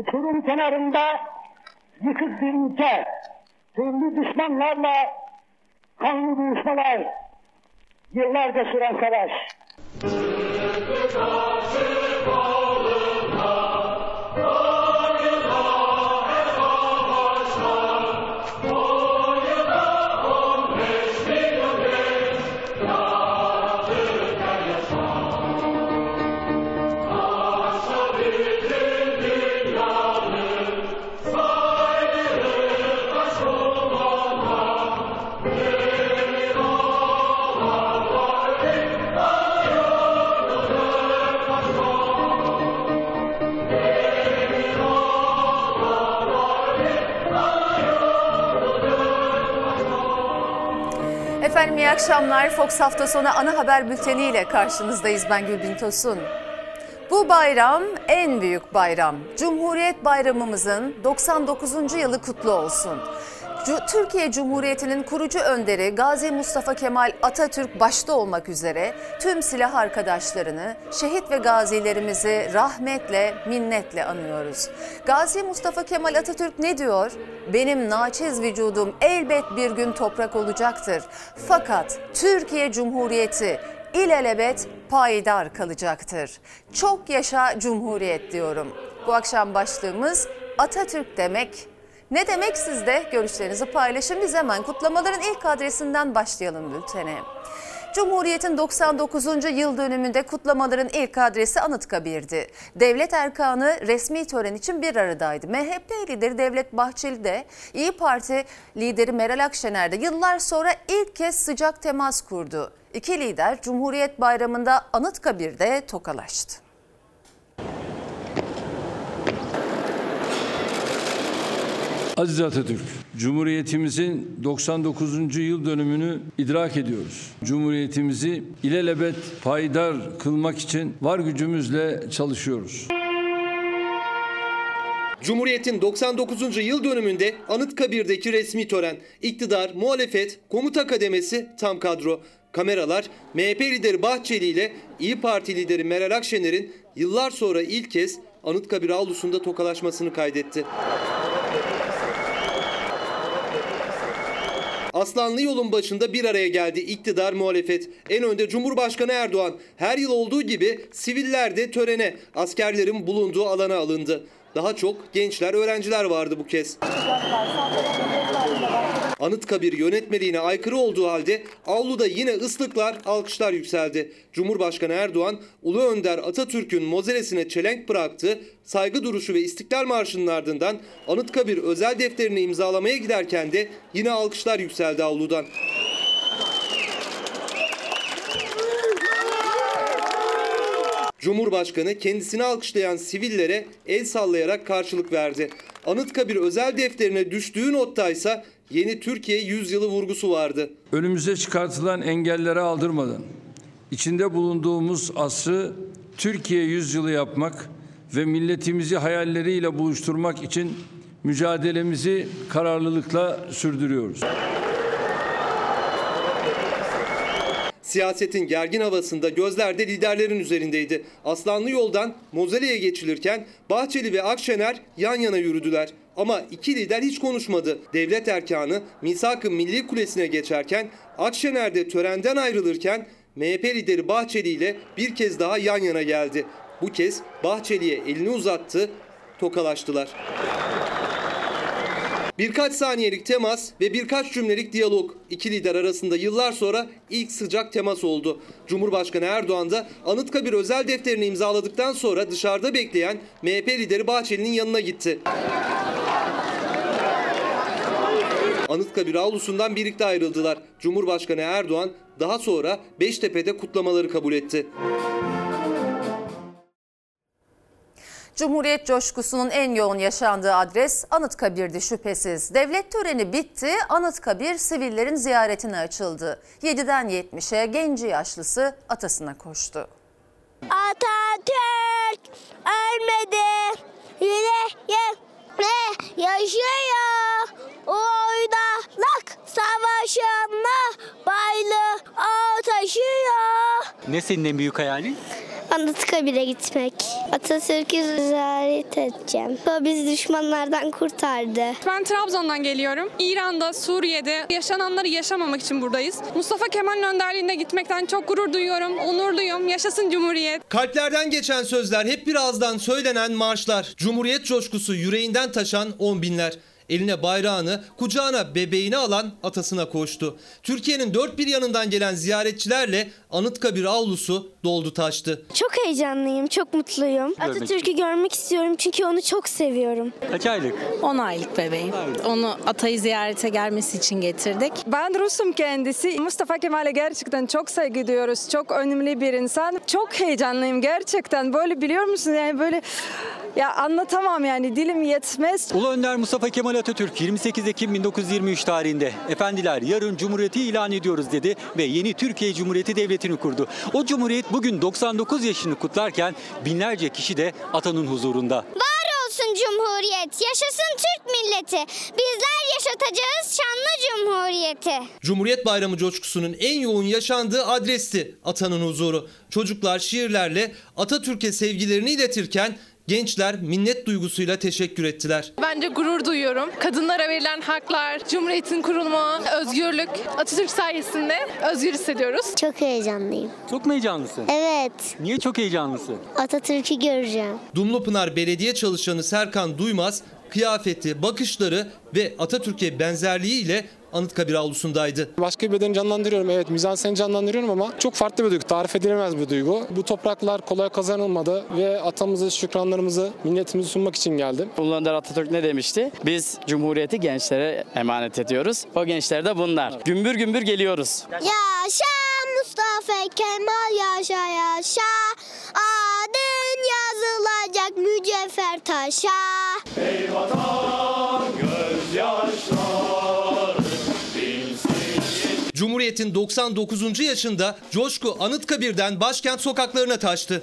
uçurum kenarında yıkık bir ülke, türlü düşmanlarla kanlı buluşmalar, yıllarca süren savaş. Akşamlar. Fox hafta sonu ana haber bülteni ile karşınızdayız. Ben Gülbin Tosun. Bu bayram en büyük bayram. Cumhuriyet Bayramımızın 99. yılı kutlu olsun. Türkiye Cumhuriyeti'nin kurucu önderi Gazi Mustafa Kemal Atatürk başta olmak üzere tüm silah arkadaşlarını, şehit ve gazilerimizi rahmetle, minnetle anıyoruz. Gazi Mustafa Kemal Atatürk ne diyor? Benim naçiz vücudum elbet bir gün toprak olacaktır. Fakat Türkiye Cumhuriyeti ilelebet payidar kalacaktır. Çok yaşa Cumhuriyet diyorum. Bu akşam başlığımız Atatürk demek ne demek siz de görüşlerinizi paylaşın. Biz hemen kutlamaların ilk adresinden başlayalım bültene. Cumhuriyet'in 99. yıl dönümünde kutlamaların ilk adresi Anıtkabir'di. Devlet erkanı resmi tören için bir aradaydı. MHP lideri Devlet Bahçeli de İyi Parti lideri Meral Akşener de yıllar sonra ilk kez sıcak temas kurdu. İki lider Cumhuriyet Bayramı'nda Anıtkabir'de tokalaştı. Aziz Atatürk, Cumhuriyetimizin 99. yıl dönümünü idrak ediyoruz. Cumhuriyetimizi ilelebet payidar kılmak için var gücümüzle çalışıyoruz. Cumhuriyet'in 99. yıl dönümünde Anıtkabir'deki resmi tören, iktidar, muhalefet, komuta kademesi tam kadro. Kameralar MHP lideri Bahçeli ile İyi Parti lideri Meral Akşener'in yıllar sonra ilk kez Anıtkabir avlusunda tokalaşmasını kaydetti. Aslanlı yolun başında bir araya geldi iktidar muhalefet. En önde Cumhurbaşkanı Erdoğan her yıl olduğu gibi siviller de törene askerlerin bulunduğu alana alındı. Daha çok gençler, öğrenciler vardı bu kez. Anıtkabir yönetmeliğine aykırı olduğu halde avluda yine ıslıklar, alkışlar yükseldi. Cumhurbaşkanı Erdoğan, Ulu Önder Atatürk'ün mozelesine çelenk bıraktı. Saygı duruşu ve İstiklal Marşı'nın ardından Anıtkabir özel defterini imzalamaya giderken de yine alkışlar yükseldi avludan. Cumhurbaşkanı kendisini alkışlayan sivillere el sallayarak karşılık verdi. Anıtkabir özel defterine düştüğü notta ise yeni Türkiye yüzyılı vurgusu vardı. Önümüze çıkartılan engellere aldırmadan içinde bulunduğumuz asrı Türkiye yüzyılı yapmak ve milletimizi hayalleriyle buluşturmak için mücadelemizi kararlılıkla sürdürüyoruz. Siyasetin gergin havasında gözler de liderlerin üzerindeydi. Aslanlı yoldan Mozelle'ye geçilirken Bahçeli ve Akşener yan yana yürüdüler. Ama iki lider hiç konuşmadı. Devlet erkanı Misak-ı Milli Kulesi'ne geçerken Akşener de törenden ayrılırken MHP lideri Bahçeli ile bir kez daha yan yana geldi. Bu kez Bahçeli'ye elini uzattı, tokalaştılar. Birkaç saniyelik temas ve birkaç cümlelik diyalog iki lider arasında yıllar sonra ilk sıcak temas oldu. Cumhurbaşkanı Erdoğan da Anıtkabir özel defterini imzaladıktan sonra dışarıda bekleyen MHP lideri Bahçeli'nin yanına gitti. Anıtkabir avlusundan birlikte ayrıldılar. Cumhurbaşkanı Erdoğan daha sonra Beştepe'de kutlamaları kabul etti. Cumhuriyet coşkusunun en yoğun yaşandığı adres Anıtkabir'di şüphesiz. Devlet töreni bitti, Anıtkabir sivillerin ziyaretine açıldı. 7'den 70'e genci yaşlısı atasına koştu. Atatürk ölmedi, yüreğimde yaşıyor. Uydalak savaşında baylı o taşıyor. Ne senin en büyük hayalin? Anıtkabir'e gitmek. Atatürk'ü ziyaret edeceğim. O bizi düşmanlardan kurtardı. Ben Trabzon'dan geliyorum. İran'da, Suriye'de yaşananları yaşamamak için buradayız. Mustafa Kemal'in önderliğinde gitmekten çok gurur duyuyorum, onurluyum. Yaşasın Cumhuriyet. Kalplerden geçen sözler, hep bir ağızdan söylenen marşlar. Cumhuriyet coşkusu yüreğinden taşan on binler. Eline bayrağını, kucağına bebeğini alan atasına koştu. Türkiye'nin dört bir yanından gelen ziyaretçilerle Anıtkabir avlusu doldu taştı. Çok heyecanlıyım, çok mutluyum. Atatürk'ü görmek istiyorum çünkü onu çok seviyorum. Kaç aylık? 10 aylık bebeğim. Onu Atay'ı ziyarete gelmesi için getirdik. Ben Rus'um kendisi. Mustafa Kemal'e gerçekten çok saygı duyuyoruz. Çok önemli bir insan. Çok heyecanlıyım gerçekten. Böyle biliyor musun yani böyle ya anlatamam yani dilim yetmez. Ulu Önder Mustafa Kemal Atatürk 28 Ekim 1923 tarihinde efendiler yarın Cumhuriyeti ilan ediyoruz dedi ve yeni Türkiye Cumhuriyeti Devleti'ni kurdu. O Cumhuriyet bugün 99 yaşını kutlarken binlerce kişi de atanın huzurunda. Var olsun Cumhuriyet, yaşasın Türk milleti. Bizler yaşatacağız şanlı Cumhuriyeti. Cumhuriyet Bayramı coşkusunun en yoğun yaşandığı adresti atanın huzuru. Çocuklar şiirlerle Atatürk'e sevgilerini iletirken gençler minnet duygusuyla teşekkür ettiler. Bence gurur duyuyorum. Kadınlara verilen haklar, Cumhuriyet'in kurulma, özgürlük. Atatürk sayesinde özgür hissediyoruz. Çok heyecanlıyım. Çok mu heyecanlısın? Evet, Niye çok heyecanlısın? Atatürk'ü göreceğim. Dumlupınar Belediye Çalışanı Serkan Duymaz kıyafeti, bakışları ve Atatürk'e benzerliğiyle Anıtkabir avlusundaydı. Başka bir bedeni canlandırıyorum evet mizanseni canlandırıyorum ama çok farklı bir duygu tarif edilemez bir duygu. Bu topraklar kolay kazanılmadı ve atamızı şükranlarımızı milletimizi sunmak için geldim. Ulu Önder Atatürk ne demişti? Biz Cumhuriyeti gençlere emanet ediyoruz. O gençler de bunlar. Gümbür gümbür geliyoruz. Yaşa Mustafa Kemal yaşa yaşa. Adın yazılacak mücevher taşa. Cumhuriyet'in 99. yaşında coşku Anıtkabir'den başkent sokaklarına taştı.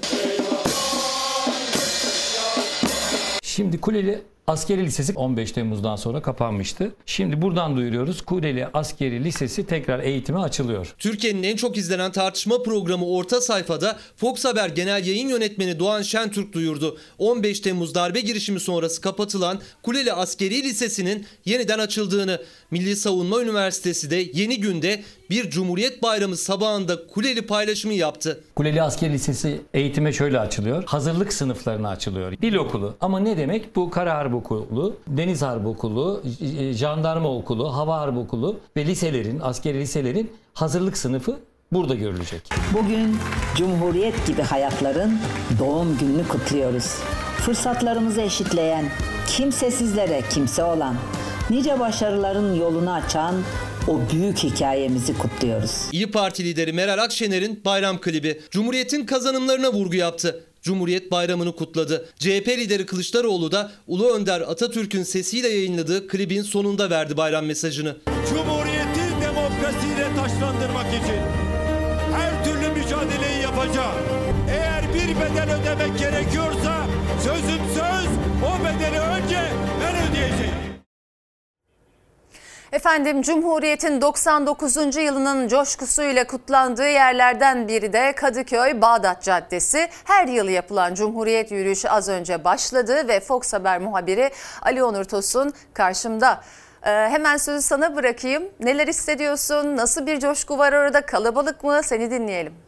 Şimdi Kuleli Askeri Lisesi 15 Temmuz'dan sonra kapanmıştı. Şimdi buradan duyuruyoruz. Kuleli Askeri Lisesi tekrar eğitime açılıyor. Türkiye'nin en çok izlenen tartışma programı Orta Sayfa'da Fox Haber Genel Yayın Yönetmeni Doğan Şentürk duyurdu. 15 Temmuz darbe girişimi sonrası kapatılan Kuleli Askeri Lisesi'nin yeniden açıldığını, Milli Savunma Üniversitesi de yeni günde bir Cumhuriyet Bayramı sabahında Kuleli paylaşımı yaptı. Kuleli Askeri Lisesi eğitime şöyle açılıyor. Hazırlık sınıflarına açılıyor. Dil okulu. Ama ne demek? Bu Kara Harp Okulu, Deniz Harp Okulu, Jandarma Okulu, Hava Harp Okulu ve liselerin, askeri liselerin hazırlık sınıfı burada görülecek. Bugün Cumhuriyet gibi hayatların doğum gününü kutluyoruz. Fırsatlarımızı eşitleyen, kimsesizlere kimse olan, nice başarıların yolunu açan o büyük hikayemizi kutluyoruz. İyi Parti lideri Meral Akşener'in bayram klibi Cumhuriyet'in kazanımlarına vurgu yaptı. Cumhuriyet Bayramı'nı kutladı. CHP lideri Kılıçdaroğlu da Ulu Önder Atatürk'ün sesiyle yayınladığı klibin sonunda verdi bayram mesajını. Cumhuriyeti demokrasiyle taşlandırmak için her türlü mücadeleyi yapacağım. Eğer bir bedel ödemek gerekiyorsa sözüm söz o bedeli önce Efendim Cumhuriyet'in 99. yılının coşkusuyla kutlandığı yerlerden biri de Kadıköy Bağdat Caddesi. Her yıl yapılan Cumhuriyet yürüyüşü az önce başladı ve Fox Haber muhabiri Ali Onur Tosun karşımda. Ee, hemen sözü sana bırakayım. Neler hissediyorsun? Nasıl bir coşku var orada? Kalabalık mı? Seni dinleyelim.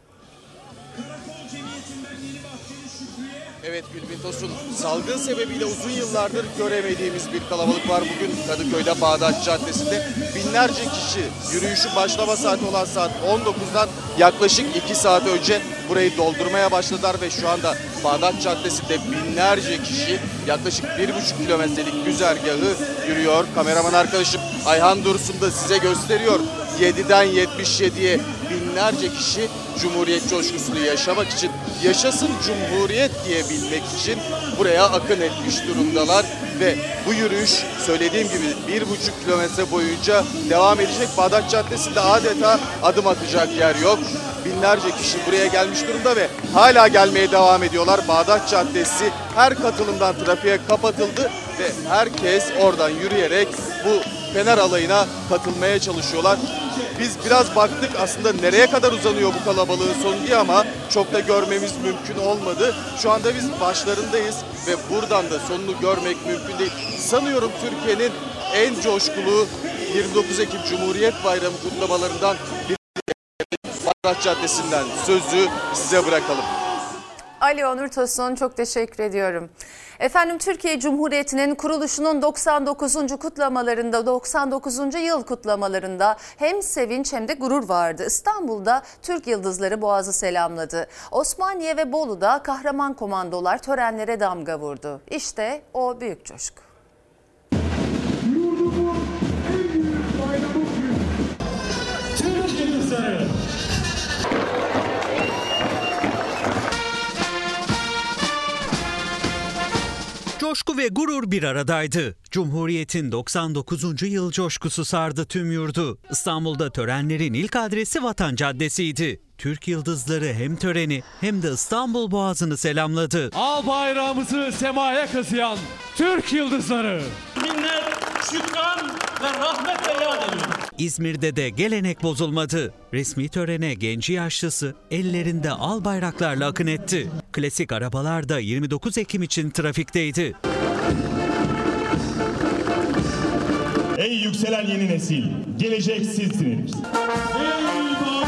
Evet Gülbin Tosun, salgın sebebiyle uzun yıllardır göremediğimiz bir kalabalık var bugün Kadıköy'de Bağdat Caddesi'nde. Binlerce kişi yürüyüşün başlama saati olan saat 19'dan yaklaşık 2 saat önce burayı doldurmaya başladılar ve şu anda Bağdat Caddesi'nde binlerce kişi yaklaşık 1,5 kilometrelik güzergahı yürüyor. Kameraman arkadaşım Ayhan Dursun da size gösteriyor. 7'den 77'ye binlerce kişi Cumhuriyet coşkusunu yaşamak için, yaşasın Cumhuriyet diyebilmek için buraya akın etmiş durumdalar. Ve bu yürüyüş söylediğim gibi bir buçuk kilometre boyunca devam edecek. Bağdat Caddesi'nde adeta adım atacak yer yok. Binlerce kişi buraya gelmiş durumda ve hala gelmeye devam ediyorlar. Bağdat Caddesi her katılımdan trafiğe kapatıldı ve herkes oradan yürüyerek bu Fener alayına katılmaya çalışıyorlar. Biz biraz baktık aslında nereye kadar uzanıyor bu kalabalığın sonu diye ama çok da görmemiz mümkün olmadı. Şu anda biz başlarındayız ve buradan da sonunu görmek mümkün değil. Sanıyorum Türkiye'nin en coşkulu 29 Ekim Cumhuriyet Bayramı kutlamalarından Bağdat Caddesi'nden sözü size bırakalım. Ali Onur Tosun çok teşekkür ediyorum. Efendim Türkiye Cumhuriyeti'nin kuruluşunun 99. kutlamalarında 99. yıl kutlamalarında hem sevinç hem de gurur vardı. İstanbul'da Türk Yıldızları Boğaz'ı selamladı. Osmaniye ve Bolu'da kahraman komandolar törenlere damga vurdu. İşte o büyük coşku. Coşku ve gurur bir aradaydı. Cumhuriyet'in 99. yıl coşkusu sardı tüm yurdu. İstanbul'da törenlerin ilk adresi Vatan Caddesi'ydi. Türk Yıldızları hem töreni hem de İstanbul Boğazı'nı selamladı. Al bayrağımızı semaya kazıyan Türk Yıldızları. Minnet, şükran ve rahmetle yad ediyor. İzmir'de de gelenek bozulmadı. Resmi törene genci yaşlısı ellerinde al bayraklarla akın etti. Klasik arabalar da 29 Ekim için trafikteydi. Ey yükselen yeni nesil, gelecek sizsiniz. Ey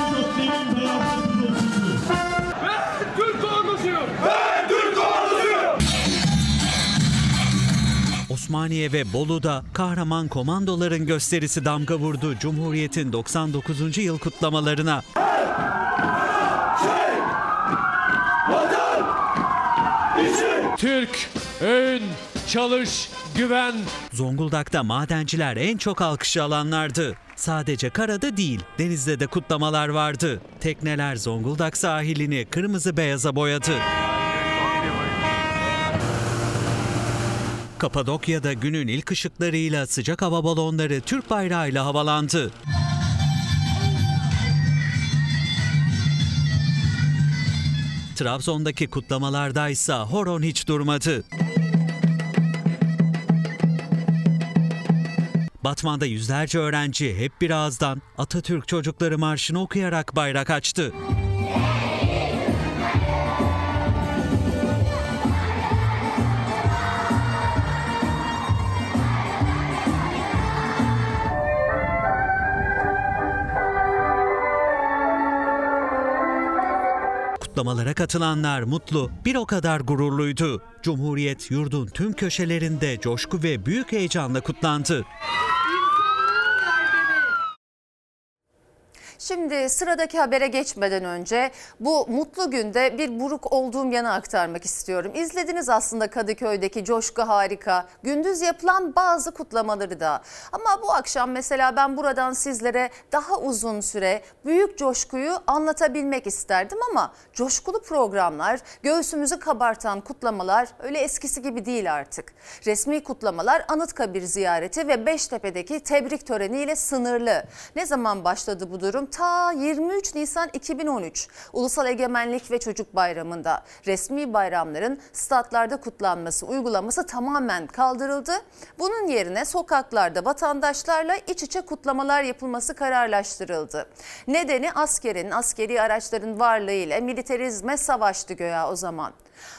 Osmaniye ve Bolu'da kahraman komandoların gösterisi damga vurdu Cumhuriyet'in 99. yıl kutlamalarına. Türk, ön, çalış, güven. Zonguldak'ta madenciler en çok alkışı alanlardı. Sadece karada değil, denizde de kutlamalar vardı. Tekneler Zonguldak sahilini kırmızı beyaza boyadı. Kapadokya'da günün ilk ışıklarıyla sıcak hava balonları Türk bayrağıyla havalandı. Trabzon'daki kutlamalardaysa horon hiç durmadı. Batman'da yüzlerce öğrenci hep bir ağızdan Atatürk Çocukları Marşı'nı okuyarak bayrak açtı. Kutlamalara katılanlar mutlu, bir o kadar gururluydu. Cumhuriyet yurdun tüm köşelerinde coşku ve büyük heyecanla kutlandı. Şimdi sıradaki habere geçmeden önce bu mutlu günde bir buruk olduğum yanı aktarmak istiyorum. İzlediniz aslında Kadıköy'deki coşku harika. Gündüz yapılan bazı kutlamaları da. Ama bu akşam mesela ben buradan sizlere daha uzun süre büyük coşkuyu anlatabilmek isterdim ama coşkulu programlar, göğsümüzü kabartan kutlamalar öyle eskisi gibi değil artık. Resmi kutlamalar Anıtkabir ziyareti ve Beştepe'deki tebrik töreniyle sınırlı. Ne zaman başladı bu durum? Ta 23 Nisan 2013 Ulusal Egemenlik ve Çocuk Bayramı'nda resmi bayramların statlarda kutlanması uygulaması tamamen kaldırıldı. Bunun yerine sokaklarda vatandaşlarla iç içe kutlamalar yapılması kararlaştırıldı. Nedeni askerin, askeri araçların varlığı ile militarizme savaştı göya o zaman.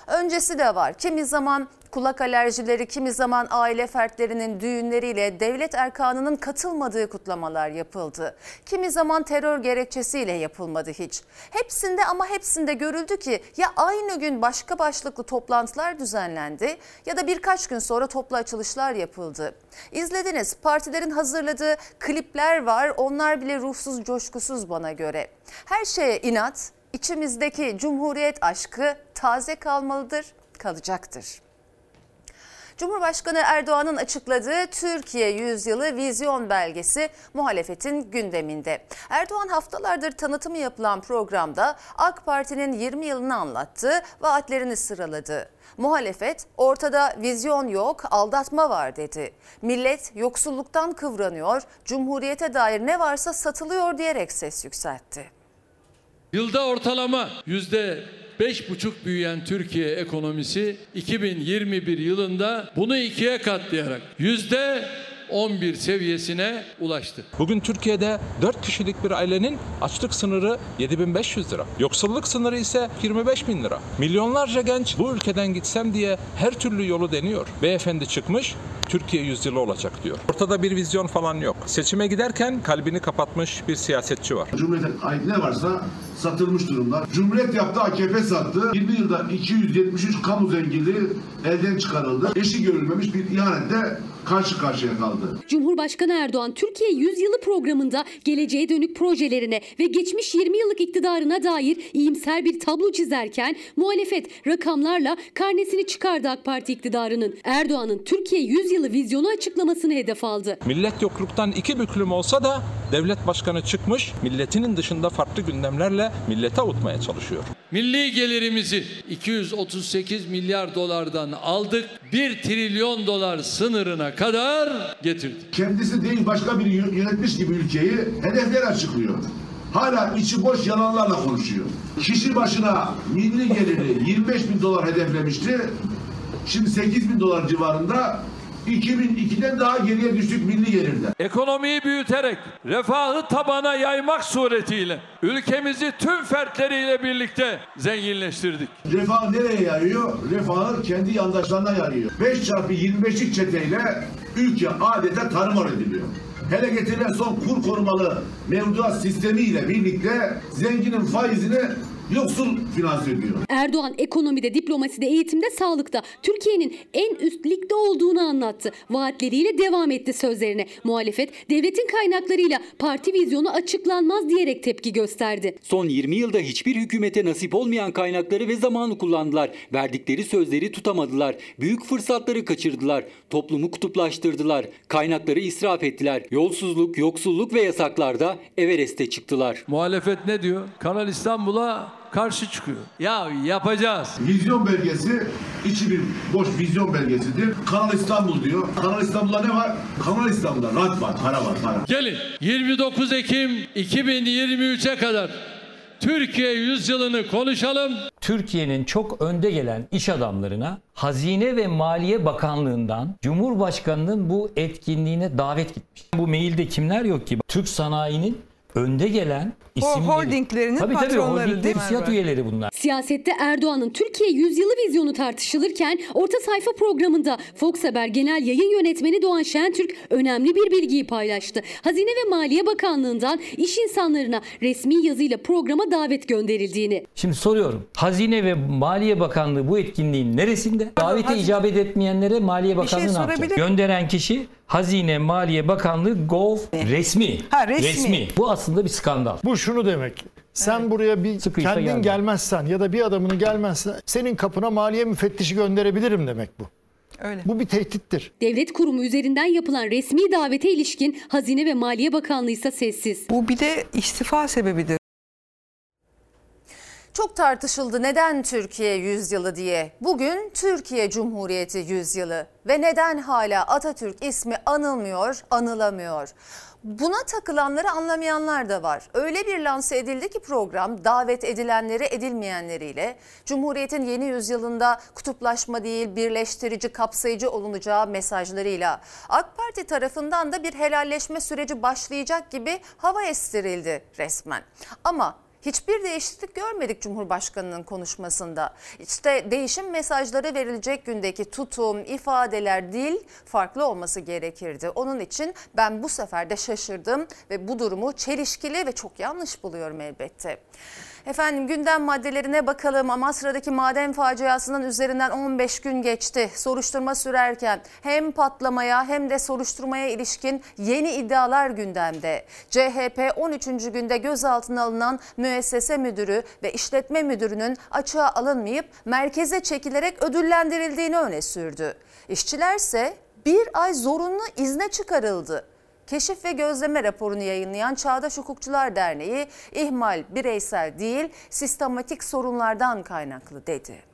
Öncesi de var. Kimi zaman kulak alerjileri, kimi zaman aile fertlerinin düğünleriyle devlet erkanının katılmadığı kutlamalar yapıldı. Kimi zaman terör gerekçesiyle yapılmadı hiç. Hepsinde ama hepsinde görüldü ki ya aynı gün başka başlıklı toplantılar düzenlendi ya da birkaç gün sonra toplu açılışlar yapıldı. İzlediniz partilerin hazırladığı klipler var onlar bile ruhsuz coşkusuz bana göre. Her şeye inat, içimizdeki cumhuriyet aşkı taze kalmalıdır, kalacaktır. Cumhurbaşkanı Erdoğan'ın açıkladığı Türkiye Yüzyılı Vizyon belgesi muhalefetin gündeminde. Erdoğan haftalardır tanıtımı yapılan programda AK Parti'nin 20 yılını anlattı, vaatlerini sıraladı. Muhalefet ortada vizyon yok, aldatma var dedi. Millet yoksulluktan kıvranıyor, cumhuriyete dair ne varsa satılıyor diyerek ses yükseltti. Yılda ortalama yüzde beş buçuk büyüyen Türkiye ekonomisi 2021 yılında bunu ikiye katlayarak yüzde 11 seviyesine ulaştı. Bugün Türkiye'de 4 kişilik bir ailenin açlık sınırı 7500 lira. Yoksulluk sınırı ise 25 bin lira. Milyonlarca genç bu ülkeden gitsem diye her türlü yolu deniyor. Beyefendi çıkmış Türkiye yüzyılı olacak diyor. Ortada bir vizyon falan yok. Seçime giderken kalbini kapatmış bir siyasetçi var. Cumhuriyet'e ait ne varsa satılmış durumda. Cumhuriyet yaptı, AKP sattı. 20 yılda 273 kamu zenginliği elden çıkarıldı. Eşi görülmemiş bir ihanetle karşı karşıya kaldı. Cumhurbaşkanı Erdoğan Türkiye Yüzyılı programında geleceğe dönük projelerine ve geçmiş 20 yıllık iktidarına dair iyimser bir tablo çizerken muhalefet rakamlarla karnesini çıkardı AK Parti iktidarının. Erdoğan'ın Türkiye Yüzyılı vizyonu açıklamasını hedef aldı. Millet yokluktan iki büklüm olsa da devlet başkanı çıkmış milletinin dışında farklı gündemlerle millete avutmaya çalışıyor. Milli gelirimizi 238 milyar dolardan aldık 1 trilyon dolar sınırına kadar getirdik. Kendisi değil başka bir yönetmiş gibi ülkeyi hedefler açıklıyor. Hala içi boş yalanlarla konuşuyor. Kişi başına milli geliri 25 bin dolar hedeflemişti. Şimdi 8 bin dolar civarında 2002'den daha geriye düştük milli gelirde. Ekonomiyi büyüterek refahı tabana yaymak suretiyle ülkemizi tüm fertleriyle birlikte zenginleştirdik. Refah nereye yayıyor? Refahı kendi yandaşlarına yayıyor. 5 çarpı 25'lik çeteyle ülke adeta tarımar ediliyor. Hele getirilen son kur korumalı mevduat sistemiyle birlikte zenginin faizini yoksul finanse ediyor. Erdoğan ekonomide, diplomaside, eğitimde, sağlıkta Türkiye'nin en üst ligde olduğunu anlattı. Vaatleriyle devam etti sözlerine. Muhalefet devletin kaynaklarıyla parti vizyonu açıklanmaz diyerek tepki gösterdi. Son 20 yılda hiçbir hükümete nasip olmayan kaynakları ve zamanı kullandılar. Verdikleri sözleri tutamadılar. Büyük fırsatları kaçırdılar. Toplumu kutuplaştırdılar. Kaynakları israf ettiler. Yolsuzluk, yoksulluk ve yasaklarda Everest'e çıktılar. Muhalefet ne diyor? Kanal İstanbul'a karşı çıkıyor. Ya yapacağız. Vizyon belgesi içi bir boş vizyon belgesidir. Kanal İstanbul diyor. Kanal İstanbul'da ne var? Kanal İstanbul'da rant var, para var, para. Gelin 29 Ekim 2023'e kadar Türkiye yüzyılını konuşalım. Türkiye'nin çok önde gelen iş adamlarına Hazine ve Maliye Bakanlığı'ndan Cumhurbaşkanı'nın bu etkinliğine davet gitmiş. Bu mailde kimler yok ki? Türk sanayinin önde gelen isimleri. holdinglerinin tabii, tabii, patronları holdinglerin değil mi? fiyat üyeleri bunlar. Siyasette Erdoğan'ın Türkiye Yüzyılı vizyonu tartışılırken orta sayfa programında Fox Haber Genel Yayın Yönetmeni Doğan Şentürk önemli bir bilgiyi paylaştı. Hazine ve Maliye Bakanlığı'ndan iş insanlarına resmi yazıyla programa davet gönderildiğini. Şimdi soruyorum. Hazine ve Maliye Bakanlığı bu etkinliğin neresinde? Davete icabet etmeyenlere Maliye şey Bakanlığı ne yapacak? Gönderen kişi Hazine Maliye Bakanlığı Gov resmi. Ha, resmi. Bu aslında bir skandal. Bu şunu demek. Sen buraya bir Sıkıysa kendin gelme. gelmezsen ya da bir adamını gelmezsen senin kapına maliye müfettişi gönderebilirim demek bu. Öyle. Bu bir tehdittir. Devlet kurumu üzerinden yapılan resmi davete ilişkin Hazine ve Maliye Bakanlığı ise sessiz. Bu bir de istifa sebebidir. Çok tartışıldı neden Türkiye yüzyılı diye. Bugün Türkiye Cumhuriyeti yüzyılı ve neden hala Atatürk ismi anılmıyor, anılamıyor. Buna takılanları anlamayanlar da var. Öyle bir lanse edildi ki program davet edilenleri edilmeyenleriyle Cumhuriyet'in yeni yüzyılında kutuplaşma değil birleştirici kapsayıcı olunacağı mesajlarıyla AK Parti tarafından da bir helalleşme süreci başlayacak gibi hava estirildi resmen. Ama Hiçbir değişiklik görmedik Cumhurbaşkanı'nın konuşmasında. İşte değişim mesajları verilecek gündeki tutum, ifadeler, dil farklı olması gerekirdi. Onun için ben bu sefer de şaşırdım ve bu durumu çelişkili ve çok yanlış buluyorum elbette. Efendim gündem maddelerine bakalım. Amasra'daki maden faciasının üzerinden 15 gün geçti. Soruşturma sürerken hem patlamaya hem de soruşturmaya ilişkin yeni iddialar gündemde. CHP 13. günde gözaltına alınan müessese müdürü ve işletme müdürünün açığa alınmayıp merkeze çekilerek ödüllendirildiğini öne sürdü. İşçilerse bir ay zorunlu izne çıkarıldı. Keşif ve gözleme raporunu yayınlayan Çağdaş Hukukçular Derneği ihmal bireysel değil sistematik sorunlardan kaynaklı dedi.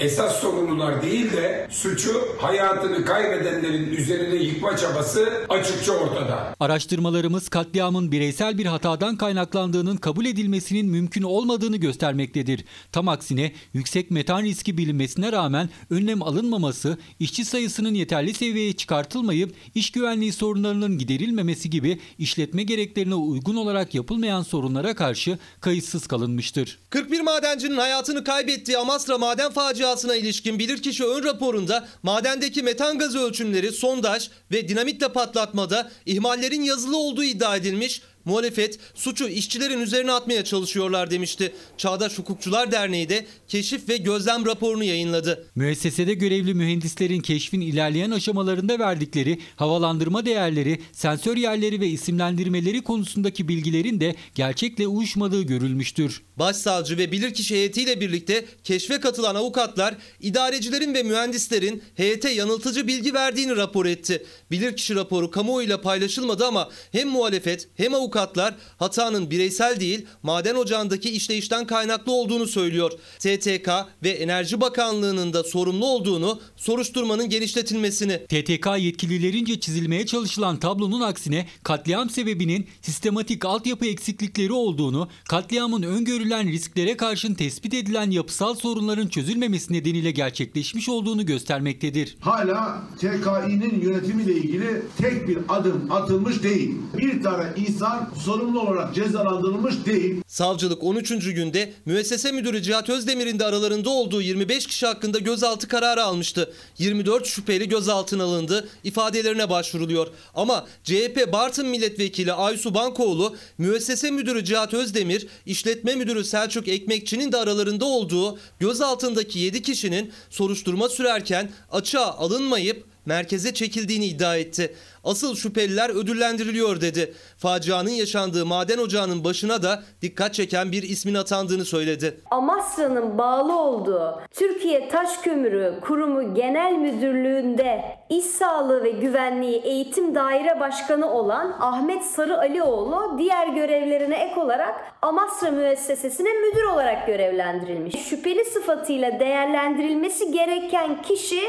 Esas sorumlular değil de suçu hayatını kaybedenlerin üzerine yıkma çabası açıkça ortada. Araştırmalarımız katliamın bireysel bir hatadan kaynaklandığının kabul edilmesinin mümkün olmadığını göstermektedir. Tam aksine yüksek metan riski bilinmesine rağmen önlem alınmaması, işçi sayısının yeterli seviyeye çıkartılmayıp iş güvenliği sorunlarının giderilmemesi gibi işletme gereklerine uygun olarak yapılmayan sorunlara karşı kayıtsız kalınmıştır. 41 madencinin hayatını kaybettiği Amasra maden faciasına ilişkin bilirkişi ön raporunda madendeki metan gazı ölçümleri, sondaj ve dinamitle patlatmada ihmallerin yazılı olduğu iddia edilmiş. Muhalefet suçu işçilerin üzerine atmaya çalışıyorlar demişti. Çağdaş Hukukçular Derneği de keşif ve gözlem raporunu yayınladı. Müessesede görevli mühendislerin keşfin ilerleyen aşamalarında verdikleri havalandırma değerleri, sensör yerleri ve isimlendirmeleri konusundaki bilgilerin de gerçekle uyuşmadığı görülmüştür. Başsavcı ve bilirkişi heyetiyle birlikte keşfe katılan avukatlar idarecilerin ve mühendislerin heyete yanıltıcı bilgi verdiğini rapor etti. Bilirkişi raporu kamuoyuyla paylaşılmadı ama hem muhalefet hem avukatlar hatanın bireysel değil maden ocağındaki işleyişten kaynaklı olduğunu söylüyor. TTK ve Enerji Bakanlığı'nın da sorumlu olduğunu soruşturmanın genişletilmesini. TTK yetkililerince çizilmeye çalışılan tablonun aksine katliam sebebinin sistematik altyapı eksiklikleri olduğunu, katliamın öngörülen risklere karşın tespit edilen yapısal sorunların çözülmemesi nedeniyle gerçekleşmiş olduğunu göstermektedir. Hala TKİ'nin yönetimiyle ilgili tek bir adım atılmış değil. Bir tane insan sorumlu olarak cezalandırılmış değil. Savcılık 13. günde müessese müdürü Cihat Özdemir'in de aralarında olduğu 25 kişi hakkında gözaltı kararı almıştı. 24 şüpheli gözaltına alındı, ifadelerine başvuruluyor. Ama CHP Bartın Milletvekili Aysu Bankoğlu, müessese müdürü Cihat Özdemir, işletme müdürü Selçuk Ekmekçi'nin de aralarında olduğu gözaltındaki 7 kişinin soruşturma sürerken açığa alınmayıp merkeze çekildiğini iddia etti. Asıl şüpheliler ödüllendiriliyor dedi. Facianın yaşandığı maden ocağının başına da dikkat çeken bir ismin atandığını söyledi. Amasra'nın bağlı olduğu Türkiye Taş Kömürü Kurumu Genel Müdürlüğü'nde İş Sağlığı ve Güvenliği Eğitim Daire Başkanı olan Ahmet Sarı Alioğlu diğer görevlerine ek olarak Amasra müessesesine müdür olarak görevlendirilmiş. Şüpheli sıfatıyla değerlendirilmesi gereken kişi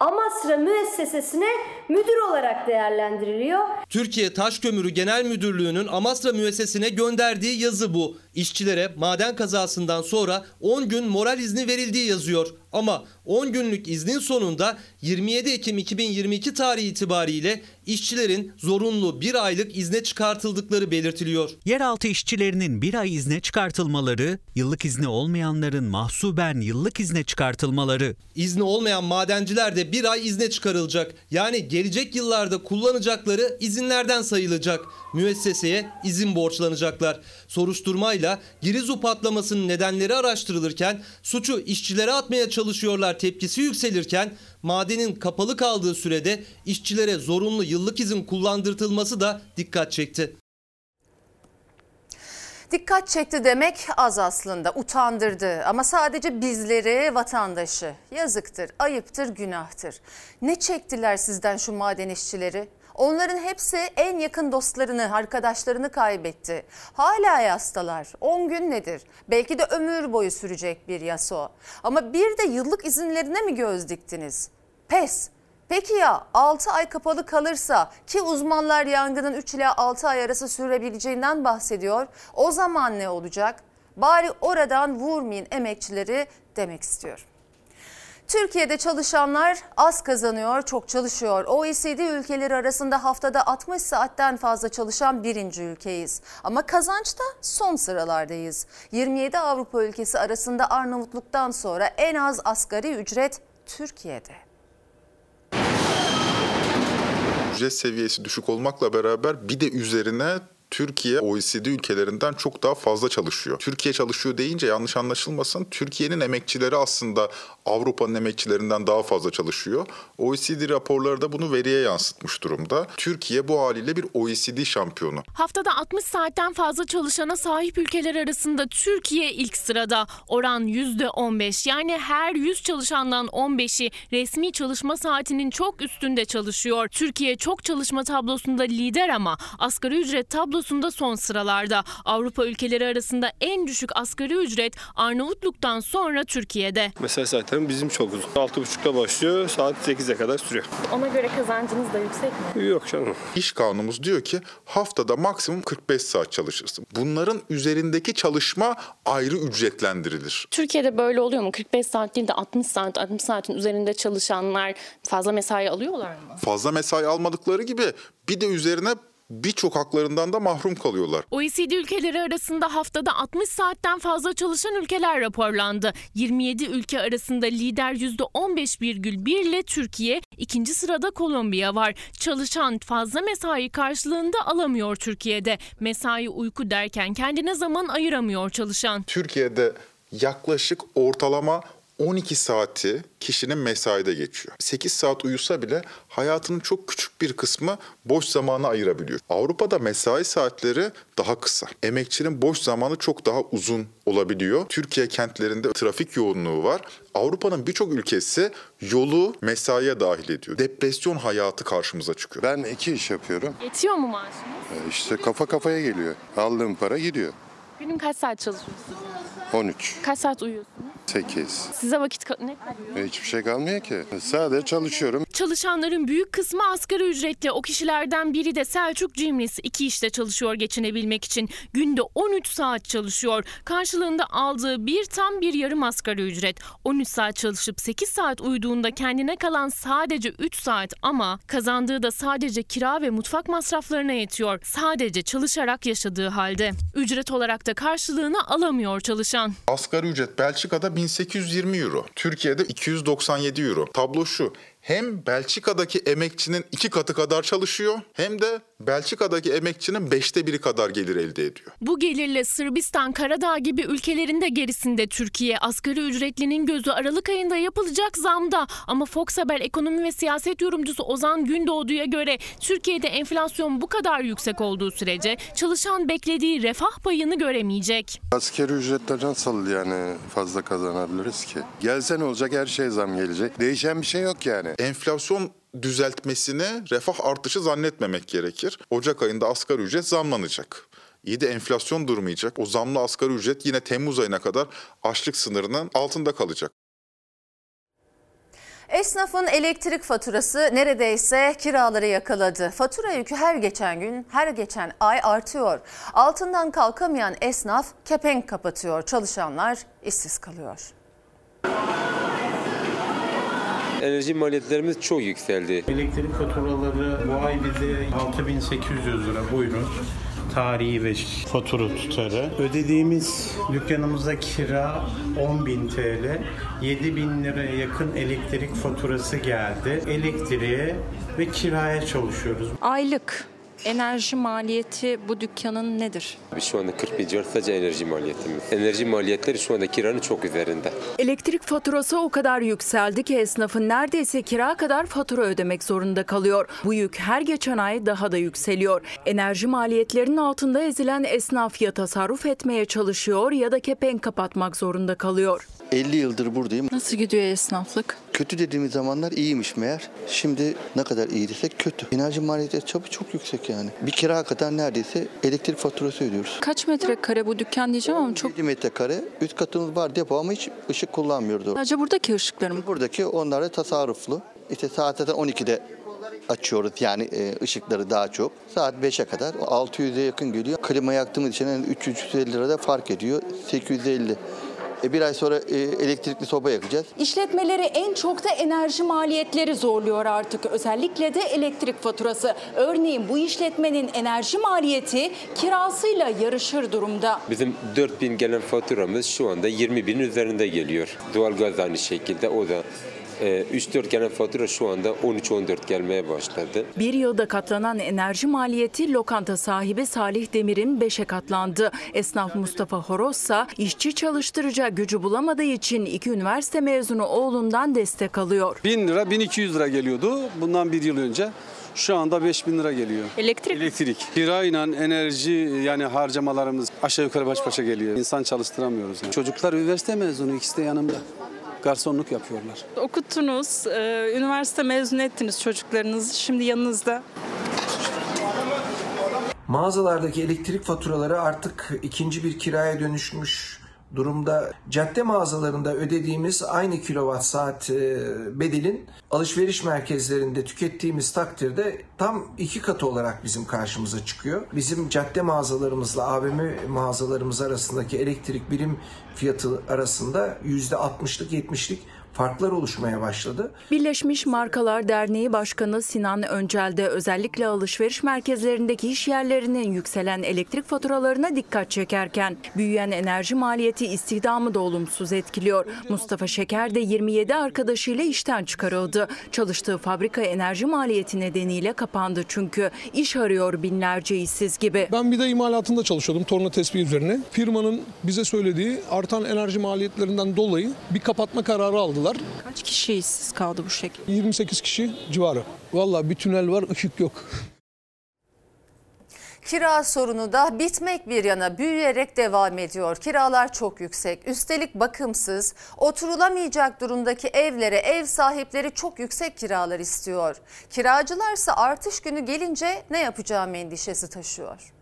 Amasra müessesesine müdür olarak değerlendiriliyor. Türkiye Taş Kömürü Genel Müdürlüğü'nün Amasra müessesine gönderdiği yazı bu. İşçilere maden kazasından sonra 10 gün moral izni verildiği yazıyor. Ama 10 günlük iznin sonunda 27 Ekim 2022 tarihi itibariyle işçilerin zorunlu bir aylık izne çıkartıldıkları belirtiliyor. Yeraltı işçilerinin bir ay izne çıkartılmaları, yıllık izni olmayanların mahsuben yıllık izne çıkartılmaları. İzni olmayan madenciler de bir ay izne çıkarılacak. Yani gelecek yıllarda kullanacakları izinlerden sayılacak. Müesseseye izin borçlanacaklar. Soruşturmayla Girizu patlamasının nedenleri araştırılırken suçu işçilere atmaya çalışıyorlar tepkisi yükselirken madenin kapalı kaldığı sürede işçilere zorunlu yıllık izin kullandırtılması da dikkat çekti. Dikkat çekti demek az aslında, utandırdı ama sadece bizleri, vatandaşı. Yazıktır, ayıptır, günahtır. Ne çektiler sizden şu maden işçileri? Onların hepsi en yakın dostlarını, arkadaşlarını kaybetti. Hala yastalar. 10 gün nedir? Belki de ömür boyu sürecek bir yas o. Ama bir de yıllık izinlerine mi göz diktiniz? Pes. Peki ya 6 ay kapalı kalırsa ki uzmanlar yangının 3 ila 6 ay arası sürebileceğinden bahsediyor. O zaman ne olacak? Bari oradan vurmayın emekçileri demek istiyorum. Türkiye'de çalışanlar az kazanıyor, çok çalışıyor. OECD ülkeleri arasında haftada 60 saatten fazla çalışan birinci ülkeyiz. Ama kazançta son sıralardayız. 27 Avrupa ülkesi arasında Arnavutluk'tan sonra en az asgari ücret Türkiye'de. Ücret seviyesi düşük olmakla beraber bir de üzerine Türkiye OECD ülkelerinden çok daha fazla çalışıyor. Türkiye çalışıyor deyince yanlış anlaşılmasın. Türkiye'nin emekçileri aslında Avrupa'nın emekçilerinden daha fazla çalışıyor. OECD raporları da bunu veriye yansıtmış durumda. Türkiye bu haliyle bir OECD şampiyonu. Haftada 60 saatten fazla çalışana sahip ülkeler arasında Türkiye ilk sırada. Oran %15 yani her 100 çalışandan 15'i resmi çalışma saatinin çok üstünde çalışıyor. Türkiye çok çalışma tablosunda lider ama asgari ücret tablosu tablosunda son sıralarda. Avrupa ülkeleri arasında en düşük asgari ücret Arnavutluk'tan sonra Türkiye'de. Mesai saatlerim bizim çok uzun. 6.30'da başlıyor, saat 8'e kadar sürüyor. Ona göre kazancınız da yüksek mi? Yok canım. İş kanunumuz diyor ki haftada maksimum 45 saat çalışırsın. Bunların üzerindeki çalışma ayrı ücretlendirilir. Türkiye'de böyle oluyor mu? 45 saat değil de 60 saat, 60 saatin üzerinde çalışanlar fazla mesai alıyorlar mı? Fazla mesai almadıkları gibi bir de üzerine birçok haklarından da mahrum kalıyorlar. OECD ülkeleri arasında haftada 60 saatten fazla çalışan ülkeler raporlandı. 27 ülke arasında lider %15,1 ile Türkiye, ikinci sırada Kolombiya var. Çalışan fazla mesai karşılığında alamıyor Türkiye'de. Mesai uyku derken kendine zaman ayıramıyor çalışan. Türkiye'de yaklaşık ortalama 12 saati kişinin mesaide geçiyor. 8 saat uyusa bile hayatının çok küçük bir kısmı boş zamanı ayırabiliyor. Avrupa'da mesai saatleri daha kısa. Emekçinin boş zamanı çok daha uzun olabiliyor. Türkiye kentlerinde trafik yoğunluğu var. Avrupa'nın birçok ülkesi yolu mesaiye dahil ediyor. Depresyon hayatı karşımıza çıkıyor. Ben iki iş yapıyorum. Yetiyor mu maaşınız? Ee, İşte kafa kafaya geliyor. Aldığım para gidiyor. Günün kaç saat çalışıyorsunuz? 13, Kaç saat uyuyorsunuz? 8. Size vakit ka- ne kalıyor? Hiçbir şey kalmıyor ki. Sadece çalışıyorum. Çalışanların büyük kısmı asgari ücretli. O kişilerden biri de Selçuk Cimris. İki işte çalışıyor geçinebilmek için. Günde 13 saat çalışıyor. Karşılığında aldığı bir tam bir yarım asgari ücret. 13 saat çalışıp 8 saat uyuduğunda kendine kalan sadece 3 saat ama kazandığı da sadece kira ve mutfak masraflarına yetiyor. Sadece çalışarak yaşadığı halde. Ücret olarak da karşılığını alamıyor çalışan. Asgari ücret Belçika'da 1820 euro. Türkiye'de 297 euro. Tablo şu. Hem Belçika'daki emekçinin iki katı kadar çalışıyor hem de Belçika'daki emekçinin beşte biri kadar gelir elde ediyor. Bu gelirle Sırbistan, Karadağ gibi ülkelerin de gerisinde Türkiye. Asgari ücretlinin gözü Aralık ayında yapılacak zamda. Ama Fox Haber ekonomi ve siyaset yorumcusu Ozan Gündoğdu'ya göre Türkiye'de enflasyon bu kadar yüksek olduğu sürece çalışan beklediği refah payını göremeyecek. Askeri ücretle nasıl yani fazla kazanabiliriz ki? Gelse ne olacak her şey zam gelecek. Değişen bir şey yok yani. Enflasyon düzeltmesini refah artışı zannetmemek gerekir. Ocak ayında asgari ücret zamlanacak. İyi de enflasyon durmayacak. O zamlı asgari ücret yine Temmuz ayına kadar açlık sınırının altında kalacak. Esnafın elektrik faturası neredeyse kiraları yakaladı. Fatura yükü her geçen gün, her geçen ay artıyor. Altından kalkamayan esnaf kepenk kapatıyor. Çalışanlar işsiz kalıyor. Enerji maliyetlerimiz çok yükseldi. Elektrik faturaları bu ay bize 6800 lira buyurun. Tarihi ve fatura tutarı. Ödediğimiz dükkanımıza kira 10.000 TL. 7000 liraya yakın elektrik faturası geldi. Elektriğe ve kiraya çalışıyoruz. Aylık enerji maliyeti bu dükkanın nedir? Biz şu anda 40 bin civarı sadece enerji maliyetimiz. Enerji maliyetleri şu anda kiranın çok üzerinde. Elektrik faturası o kadar yükseldi ki esnafın neredeyse kira kadar fatura ödemek zorunda kalıyor. Bu yük her geçen ay daha da yükseliyor. Enerji maliyetlerinin altında ezilen esnaf ya tasarruf etmeye çalışıyor ya da kepenk kapatmak zorunda kalıyor. 50 yıldır buradayım. Nasıl gidiyor esnaflık? Kötü dediğimiz zamanlar iyiymiş meğer. Şimdi ne kadar iyi desek kötü. Enerji maliyeti tabii çok yüksek yani. Bir kira kadar neredeyse elektrik faturası ödüyoruz. Kaç metrekare bu dükkan diyeceğim ama çok... 7 metrekare. Üst katımız var depo ama hiç ışık kullanmıyordu. Sadece buradaki ışıklar mı? Buradaki onlar da tasarruflu. İşte saat zaten 12'de açıyoruz yani e, ışıkları daha çok. Saat 5'e kadar 600'e yakın geliyor. Klima yaktığımız için yani 350 lirada fark ediyor. 850. E, bir ay sonra e, elektrikli soba yakacağız. İşletmeleri en çok da enerji maliyetleri zorluyor artık. Özellikle de elektrik faturası. Örneğin bu işletmenin enerji maliyeti kirasıyla yarışır durumda. Bizim 4 bin gelen faturamız şu anda 20 binin üzerinde geliyor. Doğalgaz aynı şekilde o da 3-4 gelen fatura şu anda 13-14 gelmeye başladı. Bir yılda katlanan enerji maliyeti lokanta sahibi Salih Demir'in 5'e katlandı. Esnaf Mustafa Horozsa işçi çalıştıracak gücü bulamadığı için iki üniversite mezunu oğlundan destek alıyor. 1000 lira 1200 lira geliyordu bundan bir yıl önce. Şu anda 5000 lira geliyor. Elektrik? Elektrik. Kirayla enerji yani harcamalarımız aşağı yukarı baş başa geliyor. İnsan çalıştıramıyoruz. Yani. Çocuklar üniversite mezunu ikisi de yanımda. Garsonluk yapıyorlar. Okuttunuz, e, üniversite mezun ettiniz çocuklarınızı. Şimdi yanınızda Mağazalardaki elektrik faturaları artık ikinci bir kiraya dönüşmüş durumda. Cadde mağazalarında ödediğimiz aynı kilowatt saat e, bedelin alışveriş merkezlerinde tükettiğimiz takdirde tam iki katı olarak bizim karşımıza çıkıyor. Bizim cadde mağazalarımızla AVM mağazalarımız arasındaki elektrik birim fiyatı arasında %60'lık 70'lik farklar oluşmaya başladı. Birleşmiş Markalar Derneği Başkanı Sinan Öncel de özellikle alışveriş merkezlerindeki iş yerlerinin yükselen elektrik faturalarına dikkat çekerken büyüyen enerji maliyeti istihdamı da olumsuz etkiliyor. Mustafa Şeker de 27 arkadaşıyla işten çıkarıldı. Çalıştığı fabrika enerji maliyeti nedeniyle kapandı çünkü iş arıyor binlerce işsiz gibi. Ben bir de imalatında çalışıyordum torna tespih üzerine. Firmanın bize söylediği artan enerji maliyetlerinden dolayı bir kapatma kararı aldılar. Kaç kişi işsiz kaldı bu şekilde? 28 kişi civarı. Vallahi bir tünel var ışık yok. Kira sorunu da bitmek bir yana büyüyerek devam ediyor. Kiralar çok yüksek. Üstelik bakımsız, oturulamayacak durumdaki evlere ev sahipleri çok yüksek kiralar istiyor. Kiracılarsa artış günü gelince ne yapacağım endişesi taşıyor.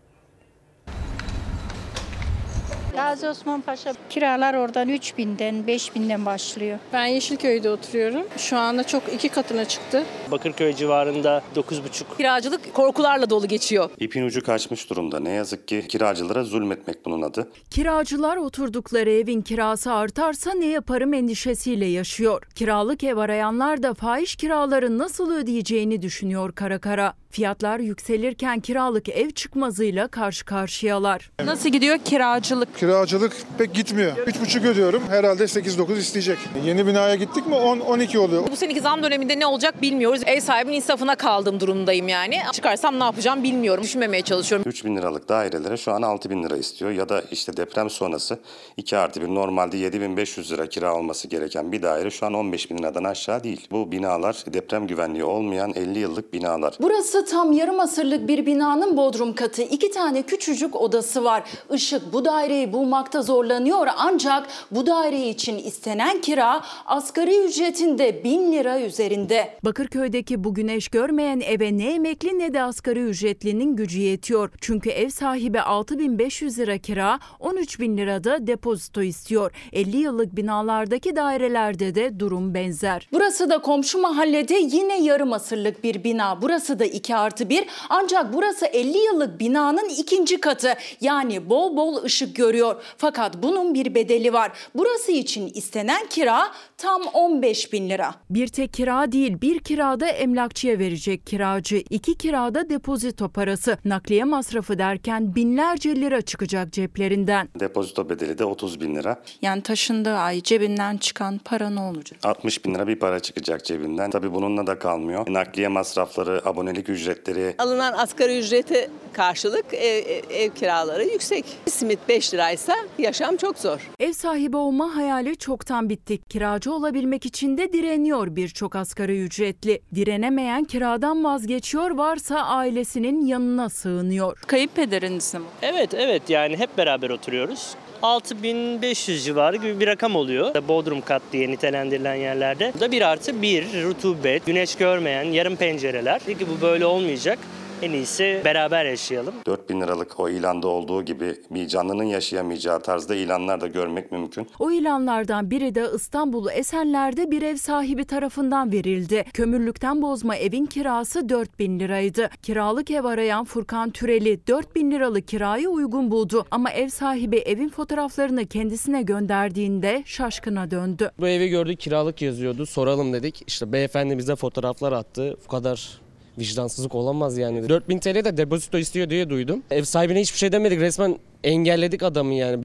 Gazi Osman Paşa kiralar oradan 3000'den 5000'den başlıyor. Ben Yeşilköy'de oturuyorum. Şu anda çok iki katına çıktı. Bakırköy civarında 9,5. Kiracılık korkularla dolu geçiyor. İpin ucu kaçmış durumda. Ne yazık ki kiracılara zulmetmek bunun adı. Kiracılar oturdukları evin kirası artarsa ne yaparım endişesiyle yaşıyor. Kiralık ev arayanlar da fahiş kiraları nasıl ödeyeceğini düşünüyor kara kara. Fiyatlar yükselirken kiralık ev çıkmazıyla karşı karşıyalar. Nasıl gidiyor kiracılık? Kiracılık pek gitmiyor. 3,5 ödüyorum. Herhalde 8-9 isteyecek. Yeni binaya gittik mi 10-12 oluyor. Bu seneki zam döneminde ne olacak bilmiyoruz. Ev sahibinin insafına kaldığım durumdayım yani. Çıkarsam ne yapacağım bilmiyorum. Düşünmemeye çalışıyorum. 3 bin liralık dairelere şu an 6 bin lira istiyor. Ya da işte deprem sonrası 2 artı 1 normalde 7500 lira kira olması gereken bir daire şu an 15 bin liradan aşağı değil. Bu binalar deprem güvenliği olmayan 50 yıllık binalar. Burası tam yarım asırlık bir binanın bodrum katı. İki tane küçücük odası var. Işık bu daireyi bulmakta zorlanıyor ancak bu daire için istenen kira asgari ücretinde 1000 lira üzerinde. Bakırköy'deki bu güneş görmeyen eve ne emekli ne de asgari ücretlinin gücü yetiyor. Çünkü ev sahibi 6500 lira kira, 13 bin lirada depozito istiyor. 50 yıllık binalardaki dairelerde de durum benzer. Burası da komşu mahallede yine yarım asırlık bir bina. Burası da 2 artı 1 ancak burası 50 yıllık binanın ikinci katı. Yani bol bol ışık görüyor. Fakat bunun bir bedeli var. Burası için istenen kira tam 15 bin lira. Bir tek kira değil bir kirada emlakçıya verecek kiracı. iki kirada depozito parası. Nakliye masrafı derken binlerce lira çıkacak ceplerinden. Depozito bedeli de 30 bin lira. Yani taşındığı ay cebinden çıkan para ne olacak? 60 bin lira bir para çıkacak cebinden. Tabii bununla da kalmıyor. Nakliye masrafları, abonelik ücretleri. Alınan asgari ücrete karşılık ev, ev kiraları yüksek. Simit 5 liraysa yaşam çok zor. Ev sahibi olma hayali çoktan bitti. Kiracı olabilmek için de direniyor birçok asgari ücretli. Direnemeyen kiradan vazgeçiyor varsa ailesinin yanına sığınıyor. Kayınpederiniz mi? Evet evet yani hep beraber oturuyoruz. 6500 civarı gibi bir rakam oluyor. Bodrum kat diye nitelendirilen yerlerde. Bu da 1 artı 1 rutubet, güneş görmeyen yarım pencereler. Peki bu böyle olmayacak. En iyisi beraber yaşayalım. 4 bin liralık o ilanda olduğu gibi bir canlının yaşayamayacağı tarzda ilanlar da görmek mümkün. O ilanlardan biri de İstanbul Esenler'de bir ev sahibi tarafından verildi. Kömürlükten bozma evin kirası 4 bin liraydı. Kiralık ev arayan Furkan Türeli 4 bin liralık kirayı uygun buldu. Ama ev sahibi evin fotoğraflarını kendisine gönderdiğinde şaşkına döndü. Bu evi gördük kiralık yazıyordu soralım dedik. İşte beyefendi bize fotoğraflar attı. Bu kadar vicdansızlık olamaz yani. 4000 TL de depozito istiyor diye duydum. Ev sahibine hiçbir şey demedik. Resmen engelledik adamı yani.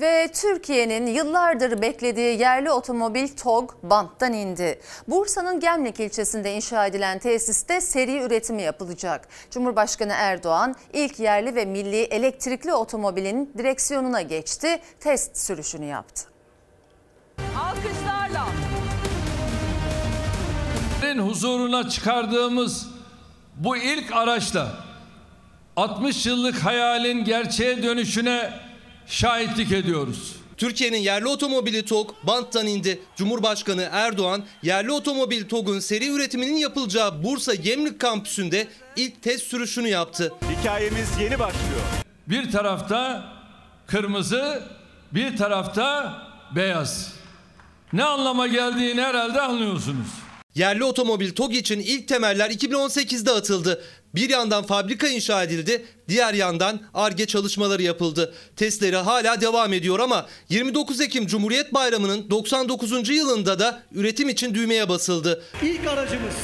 Ve Türkiye'nin yıllardır beklediği yerli otomobil TOG banttan indi. Bursa'nın Gemlik ilçesinde inşa edilen tesiste seri üretimi yapılacak. Cumhurbaşkanı Erdoğan ilk yerli ve milli elektrikli otomobilin direksiyonuna geçti, test sürüşünü yaptı. Alkışlarla. Huzuruna çıkardığımız bu ilk araçla 60 yıllık hayalin gerçeğe dönüşüne şahitlik ediyoruz. Türkiye'nin yerli otomobili TOG banttan indi. Cumhurbaşkanı Erdoğan yerli otomobil TOG'un seri üretiminin yapılacağı Bursa Gemlik kampüsünde ilk test sürüşünü yaptı. Hikayemiz yeni başlıyor. Bir tarafta kırmızı, bir tarafta beyaz. Ne anlama geldiğini herhalde anlıyorsunuz. Yerli otomobil TOG için ilk temeller 2018'de atıldı. Bir yandan fabrika inşa edildi, diğer yandan ARGE çalışmaları yapıldı. Testleri hala devam ediyor ama 29 Ekim Cumhuriyet Bayramı'nın 99. yılında da üretim için düğmeye basıldı. İlk aracımız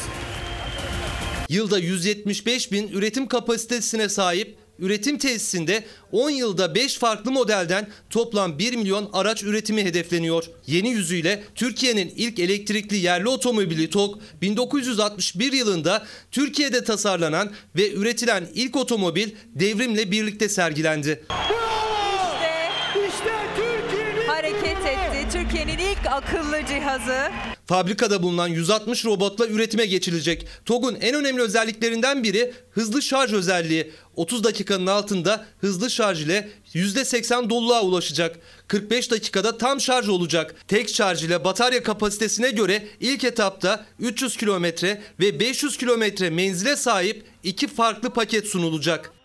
Yılda 175 bin üretim kapasitesine sahip üretim tesisinde 10 yılda 5 farklı modelden toplam 1 milyon araç üretimi hedefleniyor. Yeni yüzüyle Türkiye'nin ilk elektrikli yerli otomobili TOG 1961 yılında Türkiye'de tasarlanan ve üretilen ilk otomobil devrimle birlikte sergilendi. işte Türkiye'nin Hareket etti. Türkiye'nin ilk akıllı cihazı. Fabrikada bulunan 160 robotla üretime geçilecek. TOG'un en önemli özelliklerinden biri hızlı şarj özelliği. 30 dakikanın altında hızlı şarj ile %80 doluluğa ulaşacak. 45 dakikada tam şarj olacak. Tek şarj ile batarya kapasitesine göre ilk etapta 300 kilometre ve 500 kilometre menzile sahip iki farklı paket sunulacak.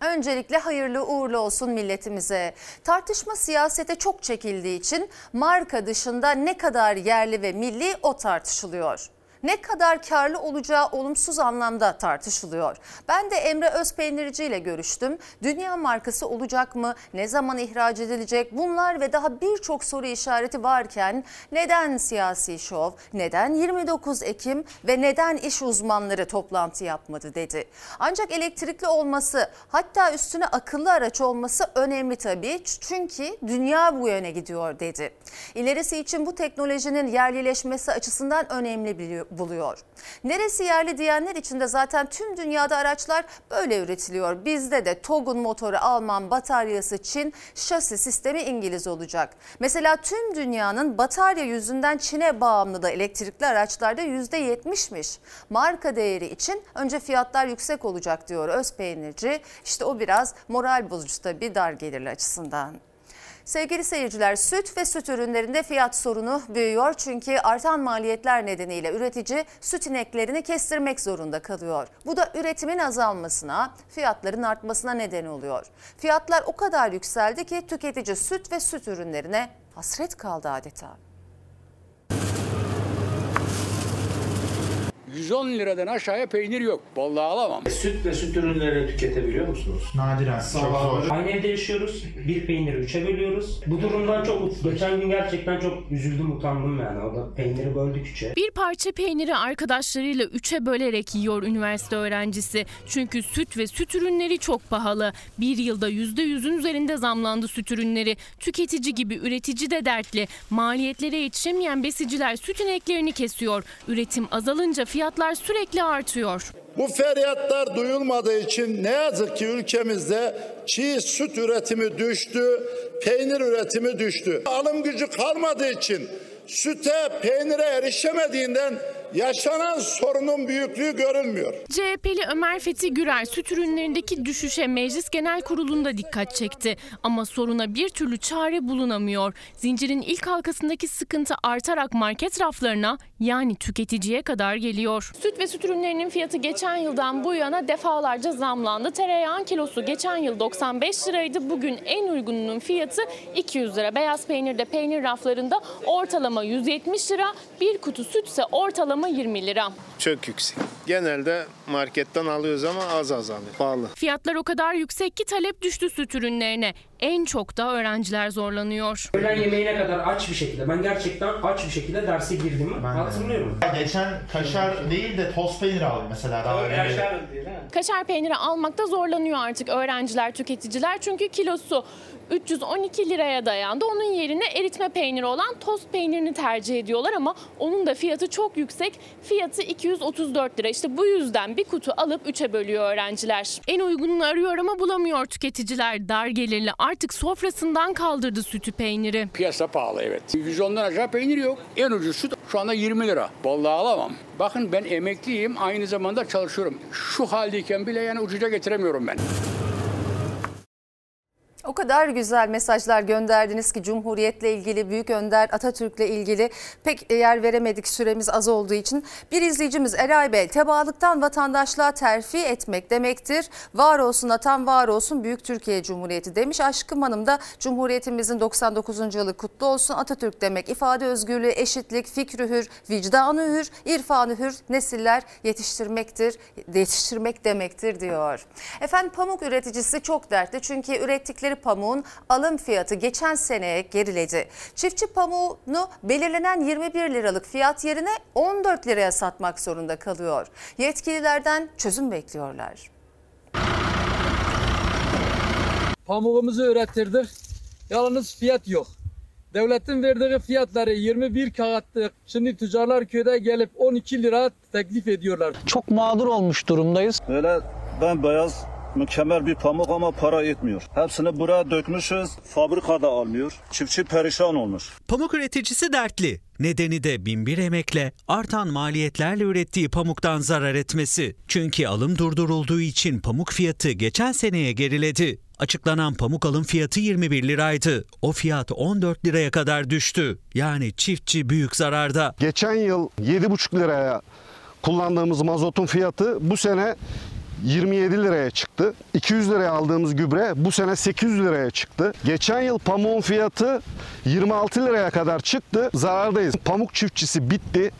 Öncelikle hayırlı uğurlu olsun milletimize. Tartışma siyasete çok çekildiği için marka dışında ne kadar yerli ve milli o tartışılıyor. Ne kadar karlı olacağı olumsuz anlamda tartışılıyor. Ben de Emre Özpeynirci ile görüştüm. Dünya markası olacak mı? Ne zaman ihraç edilecek? Bunlar ve daha birçok soru işareti varken neden siyasi şov, neden 29 Ekim ve neden iş uzmanları toplantı yapmadı dedi. Ancak elektrikli olması hatta üstüne akıllı araç olması önemli tabii. Çünkü dünya bu yöne gidiyor dedi. İlerisi için bu teknolojinin yerlileşmesi açısından önemli biliyor buluyor. Neresi yerli diyenler için de zaten tüm dünyada araçlar böyle üretiliyor. Bizde de TOG'un motoru Alman, bataryası Çin, şasi sistemi İngiliz olacak. Mesela tüm dünyanın batarya yüzünden Çin'e bağımlı da elektrikli araçlarda %70'miş. Marka değeri için önce fiyatlar yüksek olacak diyor Özpeynirci. İşte o biraz moral bozucu tabii dar gelirli açısından. Sevgili seyirciler süt ve süt ürünlerinde fiyat sorunu büyüyor. Çünkü artan maliyetler nedeniyle üretici süt ineklerini kestirmek zorunda kalıyor. Bu da üretimin azalmasına, fiyatların artmasına neden oluyor. Fiyatlar o kadar yükseldi ki tüketici süt ve süt ürünlerine hasret kaldı adeta. 110 liradan aşağıya peynir yok. Vallahi alamam. Süt ve süt ürünlerini tüketebiliyor musunuz? Nadiren. Çok zor. Aynı evde yaşıyoruz. Bir peyniri üçe bölüyoruz. Bu durumdan çok geçen gün gerçekten çok üzüldüm utandım yani. O da peyniri böldük üçe. Bir parça peyniri arkadaşlarıyla üçe bölerek yiyor üniversite öğrencisi. Çünkü süt ve süt ürünleri çok pahalı. Bir yılda yüzde yüzün üzerinde zamlandı süt ürünleri. Tüketici gibi üretici de dertli. Maliyetlere yetişemeyen besiciler süt ineklerini kesiyor. Üretim azalınca fiyatlar sürekli artıyor. Bu feryatlar duyulmadığı için ne yazık ki ülkemizde çiğ süt üretimi düştü, peynir üretimi düştü. Alım gücü kalmadığı için süte, peynire erişemediğinden yaşanan sorunun büyüklüğü görülmüyor. CHP'li Ömer Fethi Gürer süt ürünlerindeki düşüşe Meclis Genel Kurulu'nda dikkat çekti. Ama soruna bir türlü çare bulunamıyor. Zincirin ilk halkasındaki sıkıntı artarak market raflarına yani tüketiciye kadar geliyor. Süt ve süt ürünlerinin fiyatı geçen yıldan bu yana defalarca zamlandı. Tereyağın kilosu geçen yıl 95 liraydı. Bugün en uygununun fiyatı 200 lira. Beyaz peynirde peynir raflarında ortalama 170 lira. Bir kutu sütse ortalama 20 lira. Çok yüksek. Genelde marketten alıyoruz ama az az alıyor. Pahalı. Fiyatlar o kadar yüksek ki talep düştü süt ürünlerine. En çok da öğrenciler zorlanıyor. Öğlen yemeğine kadar aç bir şekilde. Ben gerçekten aç bir şekilde derse girdim. Hatırlıyorum. Geçen kaşar değil de toz peynir aldım mesela daha öyle. bir- Kaşar peyniri almakta zorlanıyor artık öğrenciler, tüketiciler. Çünkü kilosu 312 liraya dayandı. Onun yerine eritme peyniri olan tost peynirini tercih ediyorlar ama onun da fiyatı çok yüksek. Fiyatı 234 lira. İşte bu yüzden bir kutu alıp 3'e bölüyor öğrenciler. En uygununu arıyor ama bulamıyor tüketiciler. Dar gelirli artık sofrasından kaldırdı sütü peyniri. Piyasa pahalı evet. 110'dan aşağı peynir yok. En ucuz süt şu anda 20 lira. Vallahi alamam. Bakın ben emekliyim aynı zamanda çalışıyorum. Şu haldeyken bile yani ucuca getiremiyorum ben. Kadar güzel mesajlar gönderdiniz ki Cumhuriyet'le ilgili, Büyük Önder Atatürk'le ilgili pek yer veremedik süremiz az olduğu için. Bir izleyicimiz Eray Bey, tebaalıktan vatandaşlığa terfi etmek demektir. Var olsun atan var olsun Büyük Türkiye Cumhuriyeti demiş. Aşkım Hanım da Cumhuriyetimizin 99. yılı kutlu olsun. Atatürk demek ifade özgürlüğü, eşitlik, fikri hür, vicdanı hür, irfanı hür nesiller yetiştirmektir, yetiştirmek demektir diyor. Efendim pamuk üreticisi çok dertli çünkü ürettikleri pamuğun alım fiyatı geçen seneye geriledi. Çiftçi pamuğunu belirlenen 21 liralık fiyat yerine 14 liraya satmak zorunda kalıyor. Yetkililerden çözüm bekliyorlar. Pamuğumuzu ürettirdik. Yalnız fiyat yok. Devletin verdiği fiyatları 21 kağıtlık. Şimdi tüccarlar köyde gelip 12 lira teklif ediyorlar. Çok mağdur olmuş durumdayız. Böyle bembeyaz mükemmel bir pamuk ama para etmiyor. Hepsini buraya dökmüşüz. Fabrikada almıyor. Çiftçi perişan olmuş. Pamuk üreticisi dertli. Nedeni de binbir emekle, artan maliyetlerle ürettiği pamuktan zarar etmesi. Çünkü alım durdurulduğu için pamuk fiyatı geçen seneye geriledi. Açıklanan pamuk alım fiyatı 21 liraydı. O fiyat 14 liraya kadar düştü. Yani çiftçi büyük zararda. Geçen yıl 7,5 liraya kullandığımız mazotun fiyatı bu sene 27 liraya çıktı. 200 liraya aldığımız gübre bu sene 800 liraya çıktı. Geçen yıl pamuğun fiyatı 26 liraya kadar çıktı. Zarardayız. Pamuk çiftçisi bitti.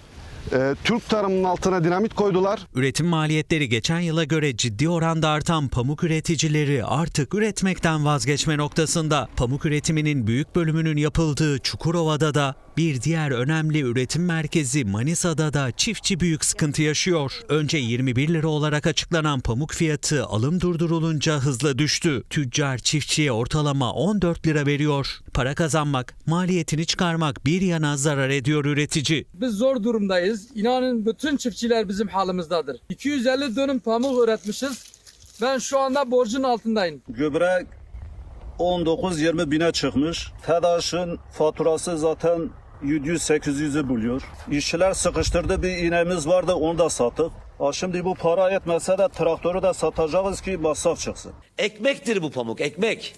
Ee, Türk tarımının altına dinamit koydular. Üretim maliyetleri geçen yıla göre ciddi oranda artan pamuk üreticileri artık üretmekten vazgeçme noktasında. Pamuk üretiminin büyük bölümünün yapıldığı Çukurova'da da bir diğer önemli üretim merkezi Manisa'da da çiftçi büyük sıkıntı yaşıyor. Önce 21 lira olarak açıklanan pamuk fiyatı alım durdurulunca hızla düştü. Tüccar çiftçiye ortalama 14 lira veriyor. Para kazanmak, maliyetini çıkarmak bir yana zarar ediyor üretici. Biz zor durumdayız. İnanın bütün çiftçiler bizim halimizdedir. 250 dönüm pamuk üretmişiz. Ben şu anda borcun altındayım. Gübre 19-20 bine çıkmış. TEDAŞ'ın faturası zaten 700-800'ü buluyor. İşçiler sıkıştırdı bir iğnemiz vardı onu da sattık. Ha şimdi bu para etmese de traktörü de satacağız ki masraf çıksın. Ekmektir bu pamuk, ekmek.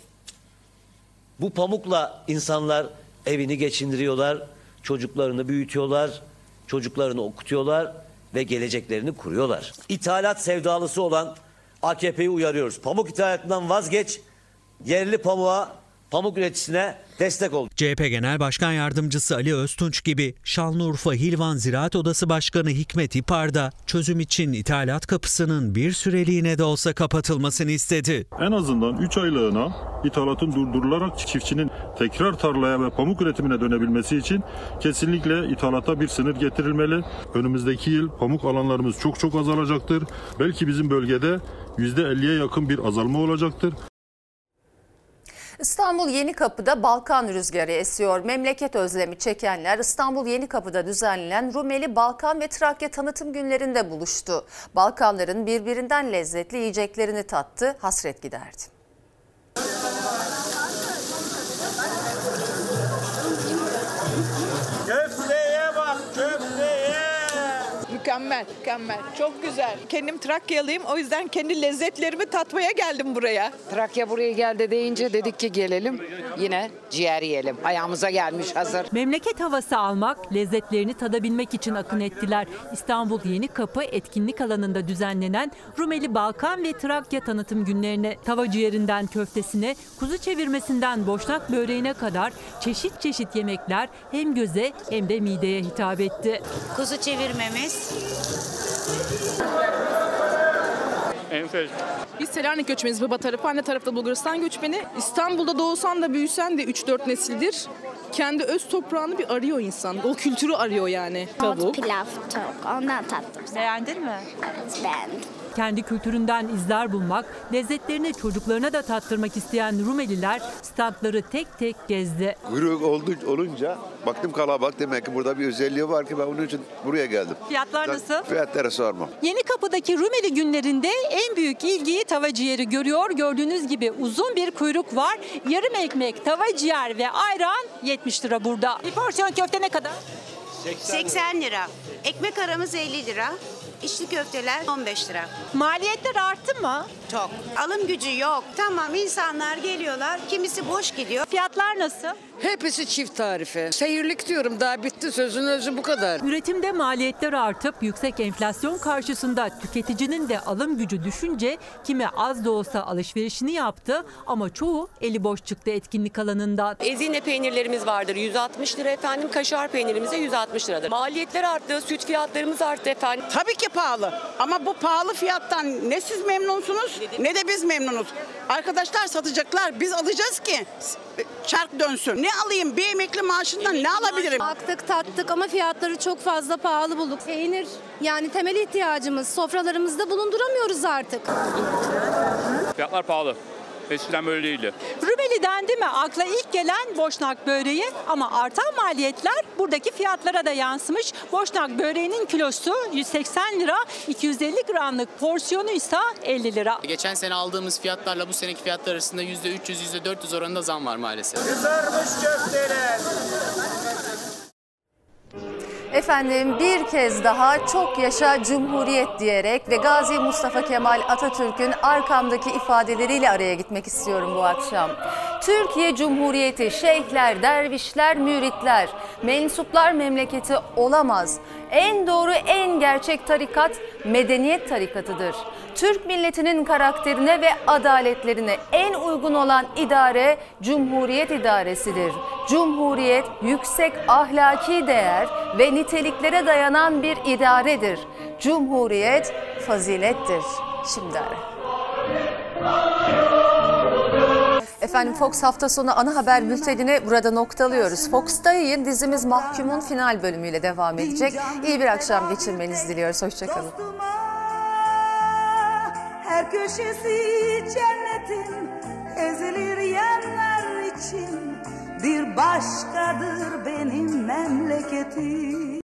Bu pamukla insanlar evini geçindiriyorlar, çocuklarını büyütüyorlar, çocuklarını okutuyorlar ve geleceklerini kuruyorlar. İthalat sevdalısı olan AKP'yi uyarıyoruz. Pamuk ithalatından vazgeç, yerli pamuğa, pamuk üreticisine destek ol. CHP Genel Başkan Yardımcısı Ali Öztunç gibi Şanlıurfa Hilvan Ziraat Odası Başkanı Hikmet İpar da çözüm için ithalat kapısının bir süreliğine de olsa kapatılmasını istedi. En azından 3 aylığına ithalatın durdurularak çiftçinin tekrar tarlaya ve pamuk üretimine dönebilmesi için kesinlikle ithalata bir sınır getirilmeli. Önümüzdeki yıl pamuk alanlarımız çok çok azalacaktır. Belki bizim bölgede %50'ye yakın bir azalma olacaktır. İstanbul Yenikapı'da Balkan rüzgarı esiyor. Memleket özlemi çekenler İstanbul Yenikapı'da düzenlenen Rumeli, Balkan ve Trakya tanıtım günlerinde buluştu. Balkanların birbirinden lezzetli yiyeceklerini tattı, hasret giderdi. Mükemmel, mükemmel. Çok güzel. Kendim Trakyalıyım. O yüzden kendi lezzetlerimi tatmaya geldim buraya. Trakya buraya geldi deyince dedik ki gelelim yine ciğer yiyelim. Ayağımıza gelmiş hazır. Memleket havası almak, lezzetlerini tadabilmek için akın ettiler. İstanbul Yeni Kapı etkinlik alanında düzenlenen Rumeli Balkan ve Trakya tanıtım günlerine tava ciğerinden köftesine, kuzu çevirmesinden boşnak böreğine kadar çeşit çeşit yemekler hem göze hem de mideye hitap etti. Kuzu çevirmemiz. Enfes. Biz Selanik göçmeniz baba tarafı, anne tarafı da Bulgaristan göçmeni. İstanbul'da doğsan da büyüsen de 3-4 nesildir. Kendi öz toprağını bir arıyor insan. O kültürü arıyor yani. Tavuk. Pilav, tavuk. Ondan tattım. Beğendin mi? Evet beğendim. Kendi kültüründen izler bulmak, lezzetlerini çocuklarına da tattırmak isteyen Rumeliler standları tek tek gezdi. Kuyruk oldu, olunca baktım kalabalık demek ki burada bir özelliği var ki ben onun için buraya geldim. Fiyatlar nasıl? Fiyatları sormam. Yeni Kapı'daki Rumeli günlerinde en büyük ilgiyi tava ciğeri görüyor. Gördüğünüz gibi uzun bir kuyruk var. Yarım ekmek, tava ciğer ve ayran 70 lira burada. Bir porsiyon köfte ne kadar? 80 lira. Ekmek aramız 50 lira. İçli köfteler 15 lira. Maliyetler arttı mı? Çok. Alım gücü yok. Tamam insanlar geliyorlar. Kimisi boş gidiyor. Fiyatlar nasıl? Hepsi çift tarife. Seyirlik diyorum daha bitti sözün özü bu kadar. Üretimde maliyetler artıp yüksek enflasyon karşısında tüketicinin de alım gücü düşünce kimi az da olsa alışverişini yaptı ama çoğu eli boş çıktı etkinlik alanından. Ezine peynirlerimiz vardır 160 lira efendim. Kaşar peynirimiz de 160 liradır. Maliyetler arttı, süt fiyatlarımız arttı efendim. Tabii ki pahalı ama bu pahalı fiyattan ne siz memnunsunuz ne de biz memnunuz. Arkadaşlar satacaklar biz alacağız ki çark dönsün. Ne alayım bir emekli maaşından ne alabilirim? Baktık tattık ama fiyatları çok fazla pahalı bulduk. Peynir yani temel ihtiyacımız sofralarımızda bulunduramıyoruz artık. Fiyatlar pahalı. Eskiden böyle değildi. Dendi mi akla ilk gelen boşnak böreği ama artan maliyetler buradaki fiyatlara da yansımış. Boşnak böreğinin kilosu 180 lira, 250 gramlık porsiyonu ise 50 lira. Geçen sene aldığımız fiyatlarla bu seneki fiyatlar arasında %300, %400 oranında zam var maalesef. Kızarmış köfteler. Efendim bir kez daha çok yaşa Cumhuriyet diyerek ve Gazi Mustafa Kemal Atatürk'ün arkamdaki ifadeleriyle araya gitmek istiyorum bu akşam. Türkiye Cumhuriyeti şeyhler, dervişler, müritler, mensuplar memleketi olamaz. En doğru, en gerçek tarikat medeniyet tarikatıdır. Türk milletinin karakterine ve adaletlerine en uygun olan idare Cumhuriyet idaresidir. Cumhuriyet yüksek ahlaki değer ve niteliklere dayanan bir idaredir. Cumhuriyet fazilettir. Şimdi ara. Efendim Fox hafta sonu ana haber bültenini burada noktalıyoruz. Fox'ta yayın dizimiz Mahkum'un final bölümüyle devam edecek. İyi bir akşam geçirmenizi diliyoruz. Hoşçakalın. Her köşesi cennetin ezilir yerler için Bir başkadır benim memleketim